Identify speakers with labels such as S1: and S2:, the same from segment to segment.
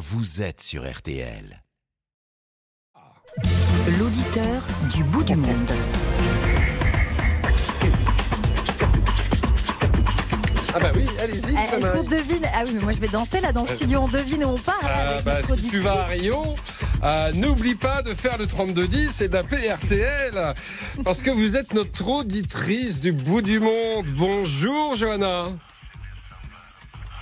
S1: vous êtes sur RTL.
S2: L'auditeur du bout du monde.
S3: Ah bah oui, allez-y.
S4: Euh, Est-ce qu'on devine Ah oui, mais moi je vais danser là dans le studio. On devine où on part.
S3: Ah bah, si tu vas à Rio, euh, n'oublie pas de faire le 3210 et d'appeler RTL parce que vous êtes notre auditrice du bout du monde. Bonjour Johanna.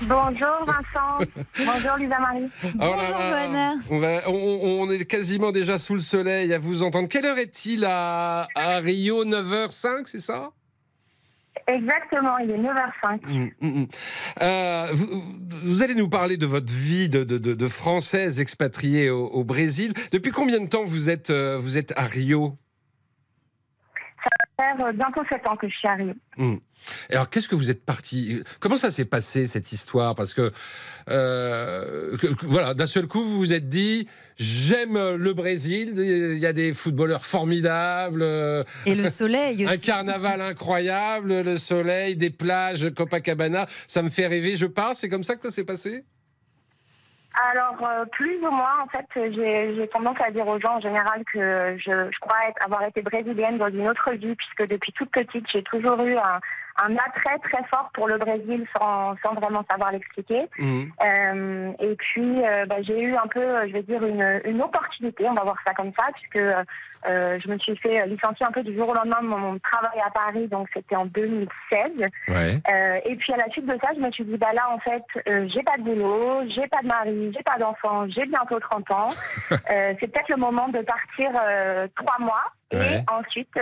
S5: Bonjour Vincent. Bonjour Lisa Marie.
S3: Oh
S4: Bonjour. Johanna.
S3: On, on- on est quasiment déjà sous le soleil à vous entendre. Quelle heure est-il à, à Rio? 9h05, c'est ça?
S5: Exactement, il est 9h05.
S3: Mm, mm, mm. Euh, vous, vous allez nous parler de votre vie de, de, de- de Française expatriée au, au Brésil. Depuis combien de temps vous êtes, euh, vous êtes à Rio?
S5: Ça fait euh, bientôt 7 ans que je suis arrivée.
S3: Hmm. Alors, qu'est-ce que vous êtes parti Comment ça s'est passé cette histoire? Parce que, euh, que- que- voilà, d'un seul coup, vous vous êtes dit j'aime le Brésil. Il y a des footballeurs formidables,
S4: Et le soleil
S3: un
S4: aussi.
S3: carnaval incroyable, le soleil, des plages, Copacabana. Ça me fait rêver. Je pars. C'est comme ça que ça s'est passé?
S5: Alors, euh, plus ou moins, en fait, j'ai tendance à dire aux gens en général que je, je crois être- avoir été brésilienne dans une autre vie, puisque depuis toute petite, j'ai toujours eu un, un attrait très fort pour le Brésil sans, sans vraiment savoir l'expliquer.
S3: Hmm.
S5: Euh, et puis, euh, bah, j'ai eu un peu, euh, je vais dire, une, une opportunité, on va voir ça comme ça, puisque euh, je me suis fait licencier un peu du jour au lendemain de mon, travail à Paris, donc c'était en 2016.
S3: Ouais.
S5: Euh, et puis à la suite de ça, je me suis dit, bah là, en fait, j'ai pas de boulot, j'ai pas de mari, j'ai pas d'enfant, j'ai bientôt 30 ans. C'est peut-être le moment de partir trois mois.
S3: Ouais.
S5: Et ensuite,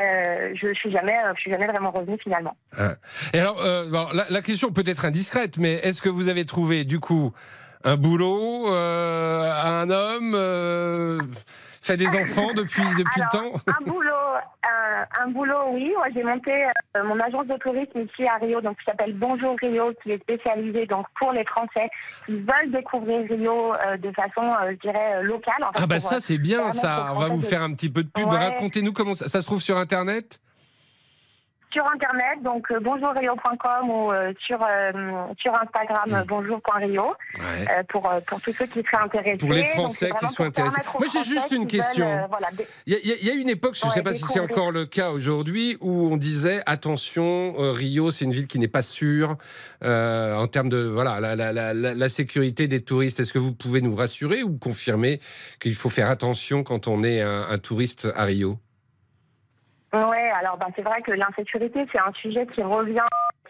S5: euh, je suis jamais, euh, je suis jamais vraiment revenue finalement.
S3: Et alors, euh, la question peut être indiscrète, mais est-ce que vous avez trouvé du coup un boulot, euh, un homme, euh, fait des enfants depuis depuis
S5: Alors,
S3: le temps
S5: Un boulot, euh, un boulot, oui. J'ai monté euh, mon agence de tourisme ici à Rio, donc qui s'appelle Bonjour Rio, qui est spécialisée donc pour les Français qui veulent découvrir Rio de façon, je dirais, locale. en fait,
S3: Ah bah ça c'est bien ça. On va vous faire un petit peu de pub.
S5: Ouais.
S3: Racontez-nous comment ça, ça se trouve sur internet.
S5: Sur internet, donc euh, bonjourrio.com ou euh, sur euh, sur Instagram
S3: Mm.
S5: euh, bonjour.rio euh, pour pour tous ceux qui seraient intéressés.
S3: Pour les Français qui sont intéressés. Moi, j'ai juste une
S5: veulent,
S3: question.
S5: voilà,
S3: Il y, a- il y une époque, je ne
S5: Ouais,
S3: sais pas si c'est encore le cas aujourd'hui, où on disait attention, Rio, c'est une ville qui n'est pas sûre en termes de voilà la, la- la- la- la sécurité des touristes. Est-ce que vous pouvez nous rassurer ou confirmer qu'il faut faire attention quand on est un, un touriste à Rio?
S5: Ouais, alors bah, c'est vrai que l'insécurité, c'est un sujet qui revient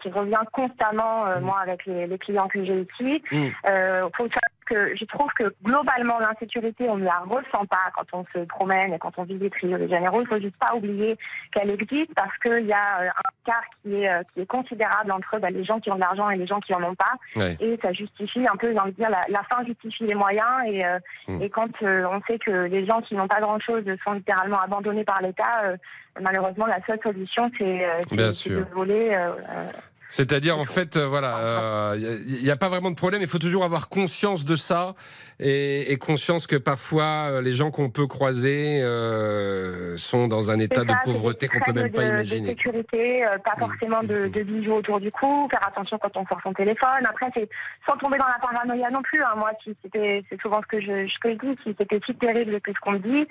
S5: qui revient constamment, euh,
S3: Mm.
S5: moi, avec les, les clients que j'ai ici.
S3: Mm.
S5: Euh, faut savoir que je trouve que globalement, l'insécurité, on ne la ressent pas quand on se promène et quand on visite Rio de Janeiro. Il faut juste pas oublier qu'elle existe parce qu'il y a euh, un écart qui est, euh, qui est considérable entre bah, les gens qui ont de l'argent et les gens qui en ont pas.
S3: Ouais.
S5: Et ça justifie un peu, j'ai envie de dire, la, la fin justifie les moyens. Et, euh,
S3: Mm.
S5: et quand euh, on sait que les gens qui n'ont pas grand-chose sont littéralement abandonnés par l'État, euh, malheureusement, la seule solution, c'est de voler. Euh, euh,
S3: C'est-à-dire, en fait, euh, voilà, il n'y a, pas vraiment de problème. Il faut toujours avoir conscience de ça et, et conscience que parfois, euh, les gens qu'on peut croiser euh, sont dans un état de pauvreté qu'on peut même pas
S5: de- De
S3: imaginer.
S5: sécurité, euh, pas
S3: Mm.
S5: forcément de, de bijoux autour du cou, faire attention quand on sort son téléphone. Après, c'est sans tomber dans la paranoïa non plus. hein. Moi, si c'était, c'est souvent ce que je, ce que je dis, si c'était si terrible que ce qu'on me dit,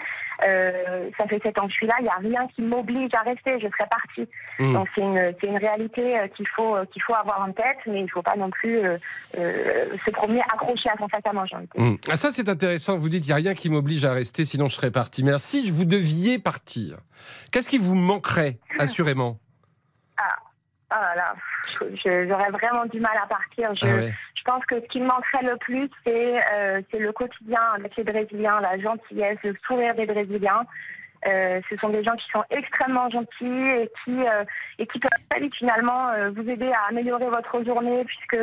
S5: euh, ça fait sept ans que je suis là, il n'y a rien qui m'oblige à rester, je serais partie.
S3: Mm.
S5: Donc c'est une, c'est une réalité euh, qu'il faut, euh, qu'il faut avoir en tête, mais il ne faut pas non plus euh, euh, se promener accroché à son sac à main. j'ai envie de dire.
S3: Mm. Ah, ça, c'est intéressant. Vous dites, il n'y a rien qui m'oblige à rester, sinon je serais parti. Mais alors, si je vous deviez partir, qu'est-ce qui vous manquerait, assurément?
S5: Ah là là, j'aurais vraiment du mal à partir. Je,
S3: Ah ouais.
S5: je pense que ce qui me manquerait le plus, c'est euh, c'est le quotidien avec les Brésiliens, la gentillesse, le sourire des Brésiliens. Euh, ce sont des gens qui sont extrêmement gentils et qui euh, et qui peuvent très vite finalement euh, vous aider à améliorer votre journée puisque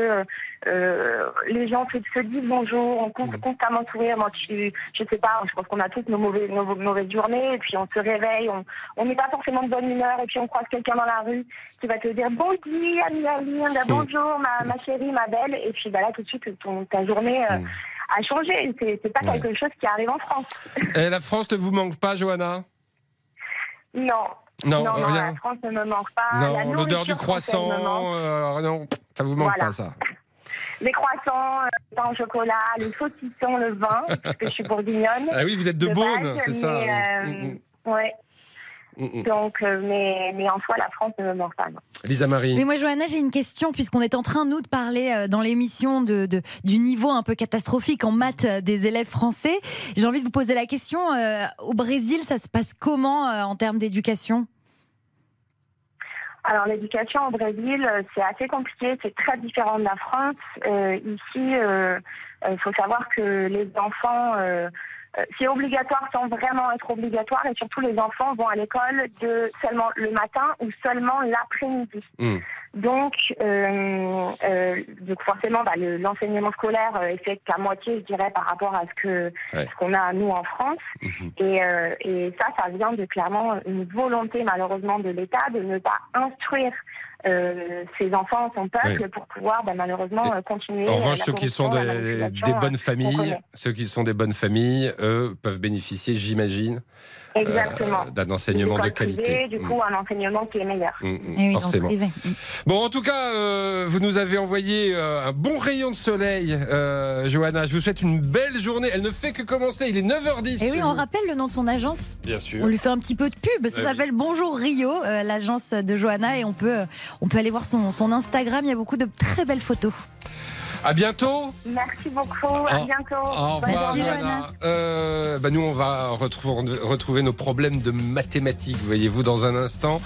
S5: euh, les gens se, se disent bonjour, on compte constamment sourire. Moi, je, je sais pas, je pense qu'on a tous nos mauvaises, nos mauvaises journées et puis on se réveille, on on n'est pas forcément de bonne humeur et puis on croise quelqu'un dans la rue qui va te dire bonjour, Aline, bonjour ma, ma chérie, ma belle et puis bah là tout de suite ton, ta journée euh,
S3: Mm.
S5: A changé. C'est pas
S3: Ouais.
S5: quelque chose qui arrive en France.
S3: Et la France ne vous manque pas, Johanna?
S5: Non.
S3: Non,
S5: non, non,
S3: rien.
S5: la France ne me manque pas.
S3: L'odeur du croissant, euh, non, ça vous manque
S5: Voilà.
S3: pas ça.
S5: les croissants, euh, le pain au chocolat, les saucissons, le vin, parce que je suis bourguignonne.
S3: Ah oui, vous êtes de,
S5: de
S3: Beaune, c'est ça.
S5: euh,
S3: Mm,
S5: Ouais.
S3: Mm, mm.
S5: Donc, euh, mais, mais en soi, la France ne me manque pas. non.
S3: Lisa Marie.
S4: Mais moi, Johanna, j'ai une question, puisqu'on est en train, nous, de parler euh, dans l'émission de, de- du niveau un peu catastrophique en maths euh, des élèves français. J'ai envie de vous poser la question, euh, au Brésil, ça se passe comment euh, en termes d'éducation?
S5: Alors, l'éducation au Brésil, c'est assez compliqué, c'est très différent de la France. Euh, ici, il faut savoir que les enfants, c'est obligatoire sans vraiment être obligatoire, et surtout les enfants vont à l'école de seulement le matin ou seulement l'après-midi.
S3: Mm.
S5: Donc, euh, euh, donc forcément, bah, le- l'enseignement scolaire euh, est fait qu'à moitié, je dirais, par rapport à ce que
S3: Ouais.
S5: ce qu'on a nous en France.
S3: Mhm.
S5: Et, euh, et ça, ça vient de clairement une volonté malheureusement de l'État de ne pas instruire euh, ses enfants, son peuple,
S3: Oui.
S5: pour pouvoir bah, malheureusement euh, continuer.
S3: En revanche, ceux qui sont des, des bonnes familles, ceux qui sont des bonnes familles, eux, peuvent bénéficier, j'imagine, euh, d'un enseignement de qualité.
S5: privées, du
S3: Mm,
S5: coup, un enseignement qui est meilleur.
S3: mm, mm,
S4: Eh oui,
S3: forcément.
S4: privé.
S3: Bon, en tout cas, euh, vous nous avez envoyé euh, un bon rayon de soleil, euh, Johanna. Je vous souhaite une belle journée. Elle ne fait que commencer. Il est 9h10.
S4: Et oui,
S3: chez
S4: on
S3: vous.
S4: rappelle le nom de son agence
S3: Bien sûr.
S4: On lui fait un petit peu de pub. Ça
S3: Eh
S4: s'appelle Bonjour Rio, euh, l'agence de Johanna, et on peut, on peut aller voir son, Instagram. Il y a beaucoup de très belles photos.
S3: À bientôt.
S5: Merci beaucoup. À bientôt.
S3: Au revoir,
S4: Merci.
S3: Johanna. Euh, bah, nous, on va retrouver, retrouver nos problèmes de mathématiques, voyez-vous, dans un instant.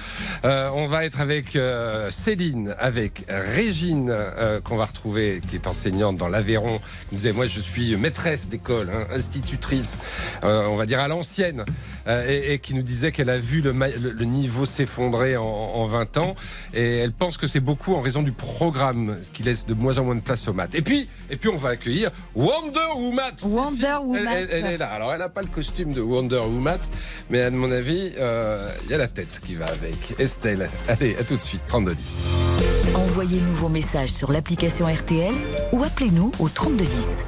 S3: Euh, on va être avec euh, Céline, avec Régine, euh, qu'on va retrouver, qui est enseignante dans l'Aveyron. qui nous disait, moi, je suis maîtresse d'école, hein, institutrice, euh, on va dire à l'ancienne, euh, et, et qui nous disait qu'elle a vu le, ma- le- le niveau s'effondrer en, en 20 ans, et elle pense que c'est beaucoup en raison du programme qui laisse de moins en moins de place aux maths. Et puis, et puis on va accueillir Wonder Woman.
S4: Wonder Woman.
S3: Elle, elle- elle est là. Alors, elle n'a pas le costume de Wonder Woman, mais à mon avis, euh, il y a la tête qui va avec. Estelle, allez, à tout de suite, 3210.
S2: Envoyez-nous vos messages sur l'application RTL ou appelez-nous au 3210.